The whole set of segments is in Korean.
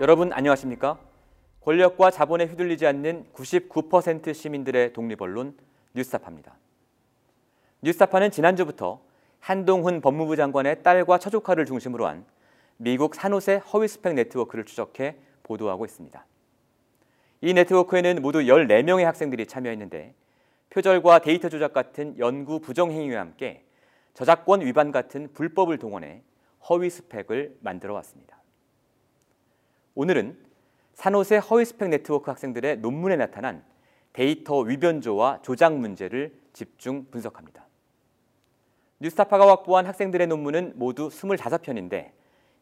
여러분 안녕하십니까? 권력과 자본에 휘둘리지 않는 99% 시민들의 독립언론 뉴스타파입니다. 뉴스타파는 지난주부터 한동훈 법무부 장관의 딸과 처조카를 중심으로 한 미국 산호세 허위 스펙 네트워크를 추적해 보도하고 있습니다. 이 네트워크에는 모두 14명의 학생들이 참여했는데 표절과 데이터 조작 같은 연구 부정 행위와 함께 저작권 위반 같은 불법을 동원해 허위 스펙을 만들어 왔습니다. 오늘은 산호세 허위 스펙 네트워크 학생들의 논문에 나타난 데이터 위변조와 조작 문제를 집중 분석합니다. 뉴스타파가 확보한 학생들의 논문은 모두 25편인데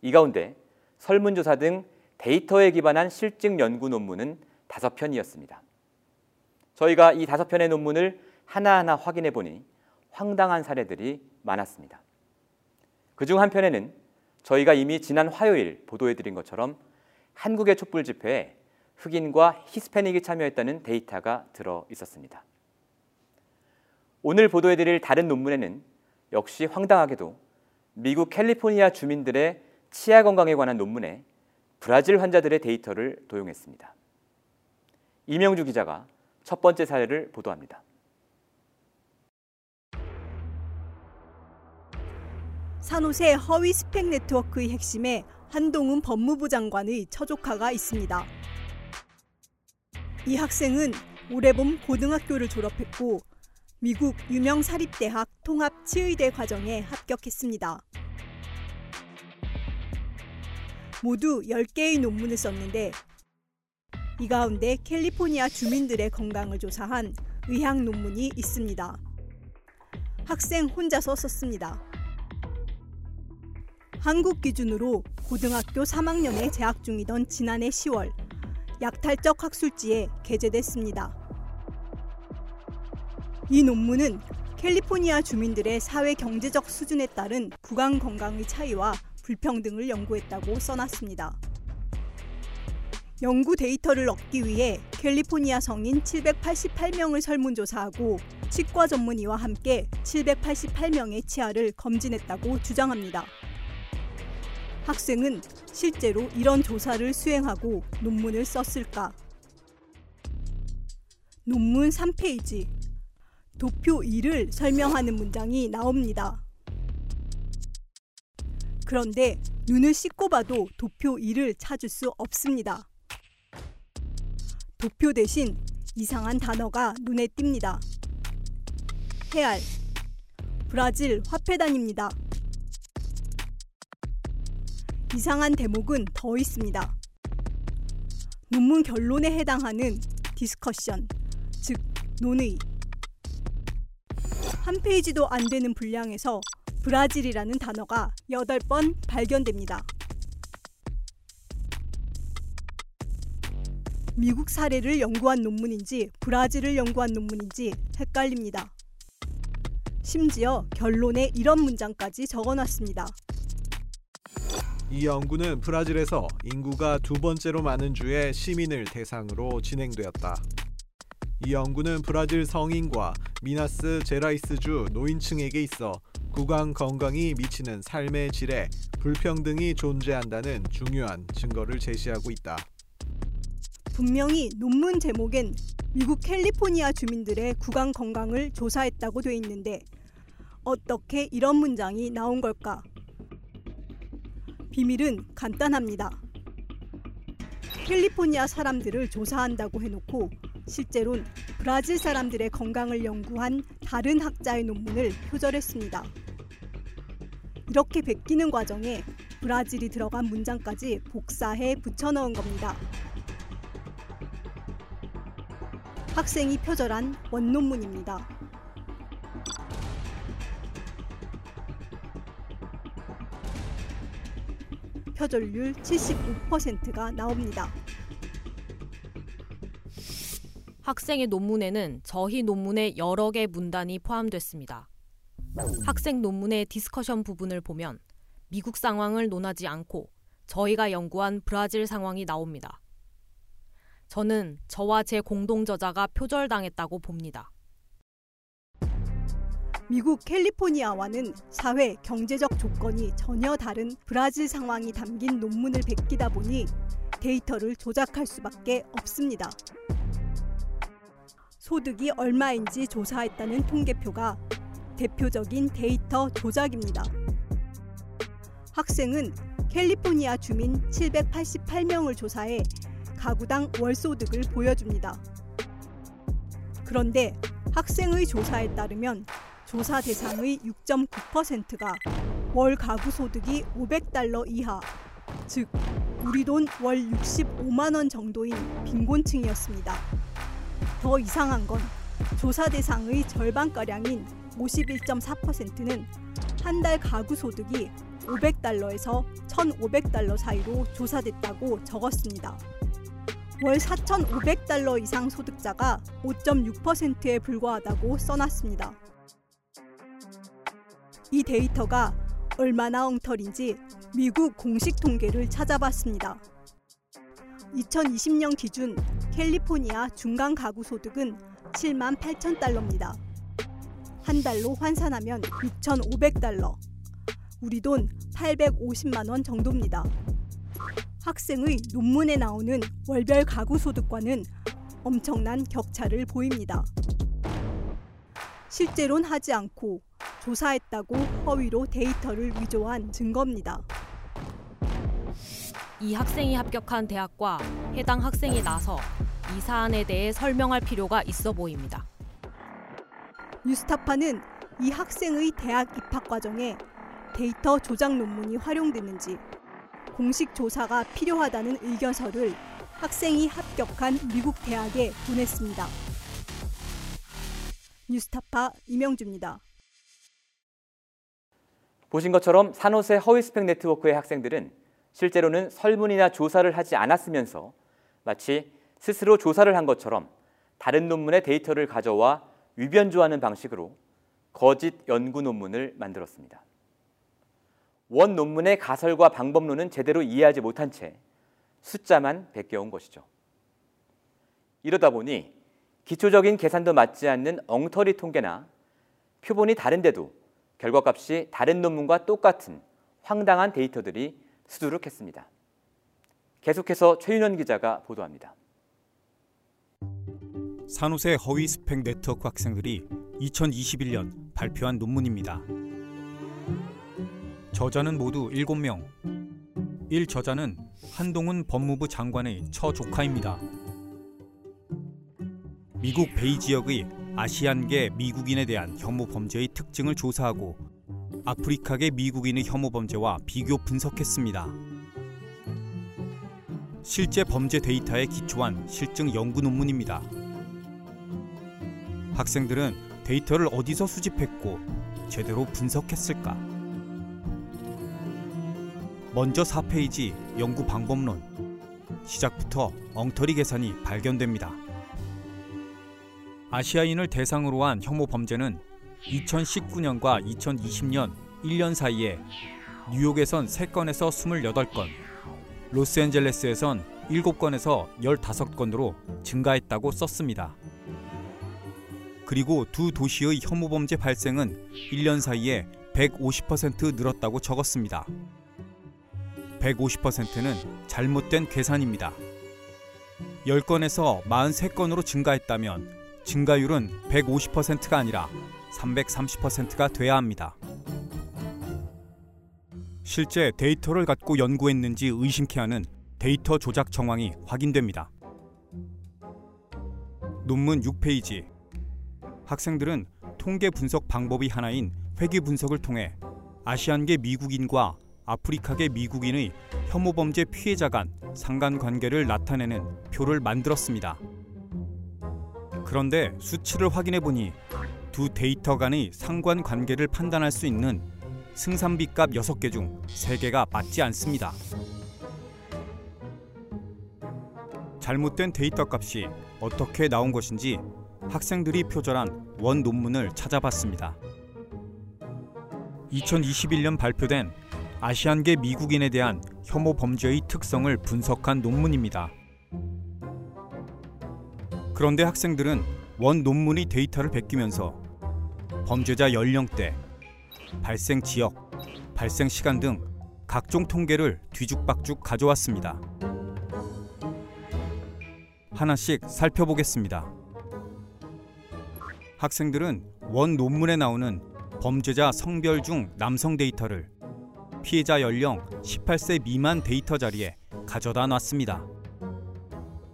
이 가운데 설문조사 등 데이터에 기반한 실증 연구 논문은 5편이었습니다. 저희가 이 5편의 논문을 하나하나 확인해 보니 황당한 사례들이 많았습니다. 그중 한 편에는 저희가 이미 지난 화요일 보도해 드린 것처럼 한국의 촛불 집회에 흑인과 히스패닉이 참여했다는 데이터가 들어 있었습니다. 오늘 보도해 드릴 다른 논문에는 역시 황당하게도 미국 캘리포니아 주민들의 치아 건강에 관한 논문에 브라질 환자들의 데이터를 도용했습니다. 이명주 기자가 첫 번째 사례를 보도합니다. 산호세 허위 스펙 네트워크의 핵심에 한동훈 법무부 장관의 처조카가 있습니다. 이 학생은 올해 봄 고등학교를 졸업했고 미국 유명 사립대학 통합 치의대 과정에 합격했습니다. 모두 10개의 논문을 썼는데 이 가운데 캘리포니아 주민들의 건강을 조사한 의학 논문이 있습니다. 학생 혼자서 썼습니다. 한국 기준으로 고등학교 3학년에 재학 중이던 지난해 10월 약탈적 학술지에 게재됐습니다. 이 논문은 캘리포니아 주민들의 사회 경제적 수준에 따른 구강 건강의 차이와 불평등을 연구했다고 써놨습니다. 연구 데이터를 얻기 위해 캘리포니아 성인 788명을 설문조사하고 치과 전문의와 함께 788명의 치아를 검진했다고 주장합니다. 학생은 실제로 이런 조사를 수행하고 논문을 썼을까? 논문 3페이지. 도표 2를 설명하는 문장이 나옵니다. 그런데 눈을 씻고 봐도 도표 2를 찾을 수 없습니다. 도표 대신 이상한 단어가 눈에 띕니다. 헤알, 브라질 화폐단위입니다. 이상한 대목은 더 있습니다. 논문 결론에 해당하는 discussion, 즉 논의. 한 페이지도 안 되는 분량에서 브라질이라는 단어가 8번 발견됩니다. 미국 사례를 연구한 논문인지 브라질을 연구한 논문인지 헷갈립니다. 심지어 결론에 이런 문장까지 적어놨습니다. 이 연구는 브라질에서 인구가 두 번째로 많은 주의 시민을 대상으로 진행되었다. 이 연구는 브라질 성인과 미나스 제라이스주 노인층에게 있어 구강 건강이 미치는 삶의 질에 불평등이 존재한다는 중요한 증거를 제시하고 있다. 분명히 논문 제목엔 미국 캘리포니아 주민들의 구강 건강을 조사했다고 돼 있는데 어떻게 이런 문장이 나온 걸까? 비밀은 간단합니다. 캘리포니아 사람들을 조사한다고 해놓고 실제론 브라질 사람들의 건강을 연구한 다른 학자의 논문을 표절했습니다. 이렇게 베끼는 과정에 브라질이 들어간 문장까지 복사해 붙여넣은 겁니다. 학생이 표절한 원논문입니다. 표절률 75%가 나옵니다. 학생의 논문에는 저희 논문의 여러 개 문단이 포함됐습니다. 학생 논문의 discussion 부분을 보면 미국 상황을 논하지 않고 저희가 연구한 브라질 상황이 나옵니다. 저는 저와 제 공동 저자가 표절당했다고 봅니다. 미국 캘리포니아와는 사회, 경제적 조건이 전혀 다른 브라질 상황이 담긴 논문을 베끼다 보니 데이터를 조작할 수밖에 없습니다. 소득이 얼마인지 조사했다는 통계표가 대표적인 데이터 조작입니다. 학생은 캘리포니아 주민 788명을 조사해 가구당 월소득을 보여줍니다. 그런데 학생의 조사에 따르면 조사 대상의 6.9%가 월 가구 소득이 500달러 이하, 즉 우리 돈 월 65만 원 정도인 빈곤층이었습니다. 더 이상한 건 조사 대상의 절반가량인 51.4%는 한 달 가구 소득이 500달러에서 1,500달러 사이로 조사됐다고 적었습니다. 월 4,500달러 이상 소득자가 5.6%에 불과하다고 써놨습니다. 이 데이터가 얼마나 엉터리인지 미국 공식 통계를 찾아봤습니다. 2020년 기준 캘리포니아 중간 가구 소득은 7만 8천 달러입니다. 한 달로 환산하면 6,500달러. 우리 돈 850만 원 정도입니다. 학생의 논문에 나오는 월별 가구 소득과는 엄청난 격차를 보입니다. 실제론 하지 않고 조사했다고 허위로 데이터를 위조한 증거입니다. 이 학생이 합격한 대학과 해당 학생이 나서 이 사안에 대해 설명할 필요가 있어 보입니다. 뉴스타파는 이 학생의 대학 입학 과정에 데이터 조작 논문이 활용됐는지 공식 조사가 필요하다는 의견서를 학생이 합격한 미국 대학에 보냈습니다. 뉴스타파 이명주입니다. 보신 것처럼 산호세 허위 스펙 네트워크의 학생들은 실제로는 설문이나 조사를 하지 않았으면서 마치 스스로 조사를 한 것처럼 다른 논문의 데이터를 가져와 위변조하는 방식으로 거짓 연구 논문을 만들었습니다. 원 논문의 가설과 방법론은 제대로 이해하지 못한 채 숫자만 베껴온 것이죠. 이러다 보니 기초적인 계산도 맞지 않는 엉터리 통계나 표본이 다른데도 결과값이 다른 논문과 똑같은 황당한 데이터들이 수두룩했습니다. 계속해서 최윤현 기자가 보도합니다. 산호세 허위 스펙 네트워크 학생들이 2021년 발표한 논문입니다. 저자는 모두 7명. 1저자는 한동훈 법무부 장관의 처조카입니다. 미국 베이 지역의 아시안계 미국인에 대한 혐오 범죄의 특징을 조사하고 아프리카계 미국인의 혐오 범죄와 비교 분석했습니다. 실제 범죄 데이터에 기초한 실증 연구 논문입니다. 학생들은 데이터를 어디서 수집했고 제대로 분석했을까? 먼저 4페이지 연구 방법론. 시작부터 엉터리 계산이 발견됩니다. 아시아인을 대상으로 한 혐오 범죄는 2019년과 2020년 1년 사이에 뉴욕에선 3건에서 28건, 로스앤젤레스에선 7건에서 15건으로 증가했다고 썼습니다. 그리고 두 도시의 혐오 범죄 발생은 1년 사이에 150% 늘었다고 적었습니다. 150%는 잘못된 계산입니다. 10건에서 43건으로 증가했다면 증가율은 150%가 아니라 330%가 돼야 합니다. 실제 데이터를 갖고 연구했는지 의심케 하는 데이터 조작 정황이 확인됩니다. 논문 6페이지. 학생들은 통계 분석 방법이 하나인 회귀 분석을 통해 아시안계 미국인과 아프리카계 미국인의 혐오 범죄 피해자 간 상관관계를 나타내는 표를 만들었습니다. 그런데 수치를 확인해 보니 두 데이터 간의 상관 관계를 판단할 수 있는 승산비 값 6개 중 3개가 맞지 않습니다. 잘못된 데이터 값이 어떻게 나온 것인지 학생들이 표절한 원 논문을 찾아봤습니다. 2021년 발표된 아시안계 미국인에 대한 혐오 범죄의 특성을 분석한 논문입니다. 그런데 학생들은 원 논문의 데이터를 베끼면서 범죄자 연령대, 발생 지역, 발생 시간 등 각종 통계를 뒤죽박죽 가져왔습니다. 하나씩 살펴보겠습니다. 학생들은 원 논문에 나오는 범죄자 성별 중 남성 데이터를 피해자 연령 18세 미만 데이터 자리에 가져다 놨습니다.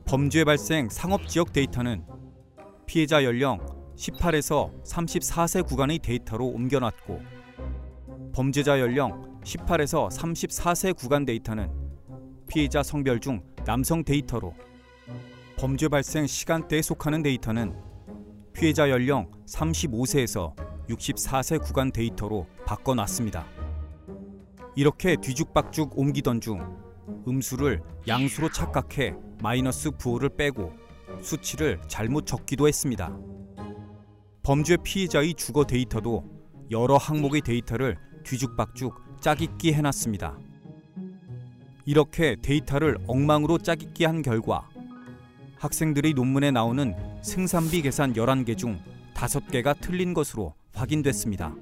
범죄 발생 상업 지역 데이터는 피해자 연령 18에서 34세 구간의 데이터로 옮겨놨고 범죄자 연령 18에서 34세 구간 데이터는 피해자 성별 중 남성 데이터로 범죄 발생 시간대에 속하는 데이터는 피해자 연령 35세에서 64세 구간 데이터로 바꿔놨습니다. 이렇게 뒤죽박죽 옮기던 중 음수를 양수로 착각해 마이너스 부호를 빼고 수치를 잘못 적기도 했습니다. 범죄 피해자의 주거 데이터도 여러 항목의 데이터를 뒤죽박죽 짜깁기 해놨습니다. 이렇게 데이터를 엉망으로 짜깁기 한 결과 학생들의 논문에 나오는 생산비 계산 11개 중 5개가 틀린 것으로 확인됐습니다.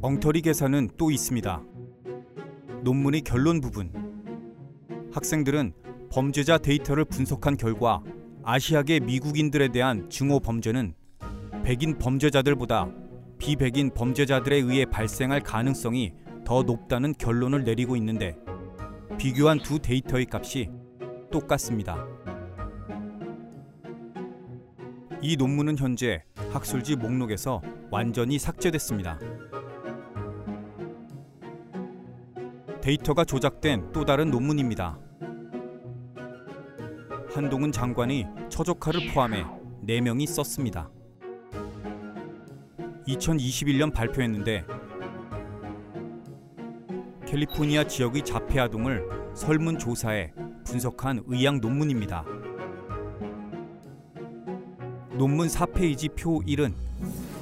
엉터리 계산은 또 있습니다. 논문의 결론 부분. 학생들은 범죄자 데이터를 분석한 결과 아시아계 미국인들에 대한 증오 범죄는 백인 범죄자들보다 비백인 범죄자들에 의해 발생할 가능성이 더 높다는 결론을 내리고 있는데 비교한 두 데이터의 값이 똑같습니다. 이 논문은 현재 학술지 목록에서 완전히 삭제됐습니다. 데이터가 조작된 또 다른 논문입니다. 한동훈 장관이 처조카를 포함해 4명이 썼습니다. 2021년 발표했는데 캘리포니아 지역의 자폐 아동을 설문 조사해 분석한 의학 논문입니다. 논문 4페이지 표 1은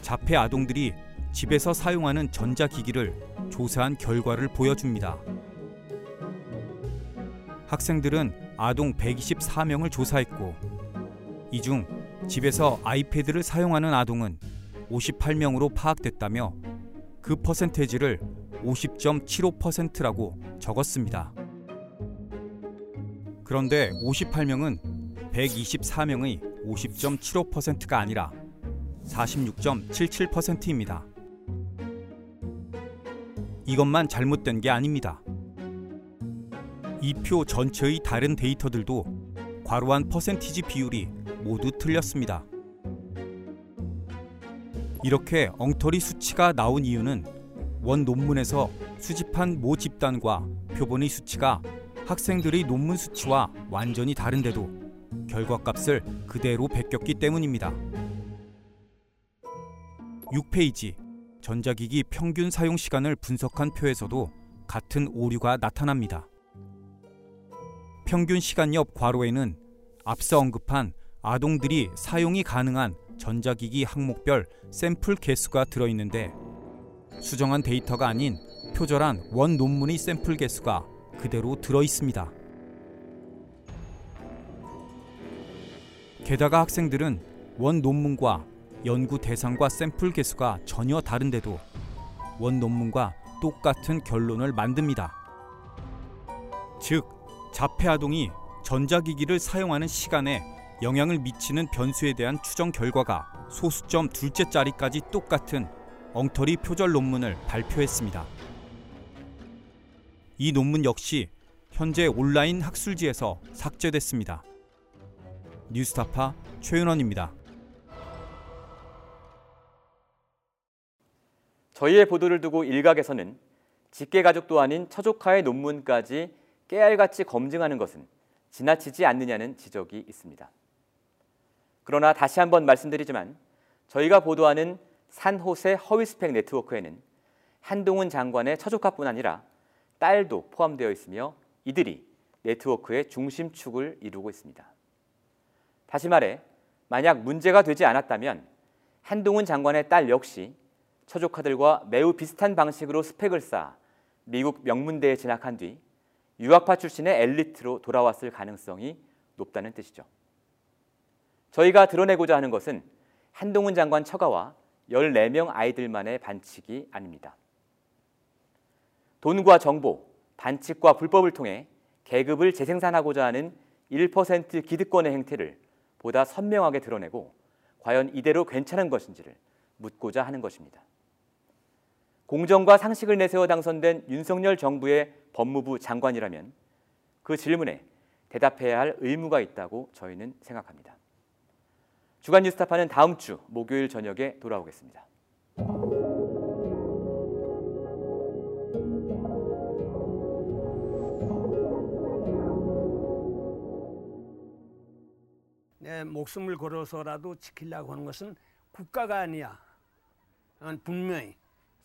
자폐 아동들이 집에서 사용하는 전자기기를 조사한 결과를 보여줍니다. 학생들은 아동 124명을 조사했고 이 중 집에서 아이패드를 사용하는 아동은 58명으로 파악됐다며 그 퍼센테이지를 50.75%라고 적었습니다. 그런데 58명은 124명의 50.75%가 아니라 46.77%입니다. 이것만 잘못된 게 아닙니다. 이 표 전체의 다른 데이터들도 과로한 퍼센티지 비율이 모두 틀렸습니다. 이렇게 엉터리 수치가 나온 이유는 원 논문에서 수집한 모 집단과 표본의 수치가 학생들의 논문 수치와 완전히 다른데도 결과값을 그대로 베꼈기 때문입니다. 6페이지 전자기기 평균 사용 시간을 분석한 표에서도 같은 오류가 나타납니다. 평균 시간 옆 괄호에는 앞서 언급한 아동들이 사용이 가능한 전자기기 항목별 샘플 개수가 들어있는데 수정한 데이터가 아닌 표절한 원 논문의 샘플 개수가 그대로 들어 있습니다. 게다가 학생들은 원 논문과 연구 대상과 샘플 개수가 전혀 다른데도 원 논문과 똑같은 결론을 만듭니다. 즉, 자폐 아동이 전자기기를 사용하는 시간에 영향을 미치는 변수에 대한 추정 결과가 소수점 둘째 자리까지 똑같은 엉터리 표절 논문을 발표했습니다. 이 논문 역시 현재 온라인 학술지에서 삭제됐습니다. 뉴스타파 최윤원입니다. 저희의 보도를 두고 일각에서는 직계 가족도 아닌 처조카의 논문까지 깨알같이 검증하는 것은 지나치지 않느냐는 지적이 있습니다. 그러나 다시 한번 말씀드리지만 저희가 보도하는 산호세 허위스펙 네트워크에는 한동훈 장관의 처조카뿐 아니라 딸도 포함되어 있으며 이들이 네트워크의 중심축을 이루고 있습니다. 다시 말해 만약 문제가 되지 않았다면 한동훈 장관의 딸 역시 처조카들과 매우 비슷한 방식으로 스펙을 쌓아 미국 명문대에 진학한 뒤 유학파 출신의 엘리트로 돌아왔을 가능성이 높다는 뜻이죠. 저희가 드러내고자 하는 것은 한동훈 장관 처가와 14명 아이들만의 반칙이 아닙니다. 돈과 정보, 반칙과 불법을 통해 계급을 재생산하고자 하는 1% 기득권의 행태를 보다 선명하게 드러내고 과연 이대로 괜찮은 것인지를 묻고자 하는 것입니다. 공정과 상식을 내세워 당선된 윤석열 정부의 법무부 장관이라면 그 질문에 대답해야 할 의무가 있다고 저희는 생각합니다. 주간 뉴스타파는 다음 주 목요일 저녁에 돌아오겠습니다. 내 목숨을 걸어서라도 지키려고 하는 것은 국가가 아니야. 분명히